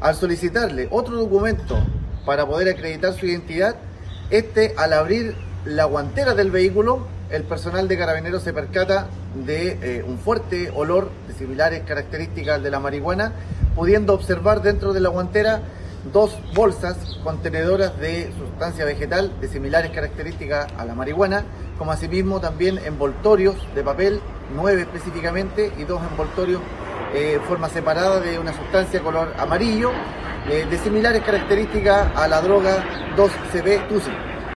Al solicitarle otro documento para poder acreditar su identidad, este al abrir la guantera del vehículo, el personal de carabineros se percata de eh, un fuerte olor de similares características de la marihuana, pudiendo observar dentro de la guantera dos bolsas contenedoras de sustancia vegetal de similares características a la marihuana, como asimismo también envoltorios de papel, nueve específicamente, y dos envoltorios eh, forma separada de una sustancia color amarillo, eh, de similares características a la droga 2CB TUSI.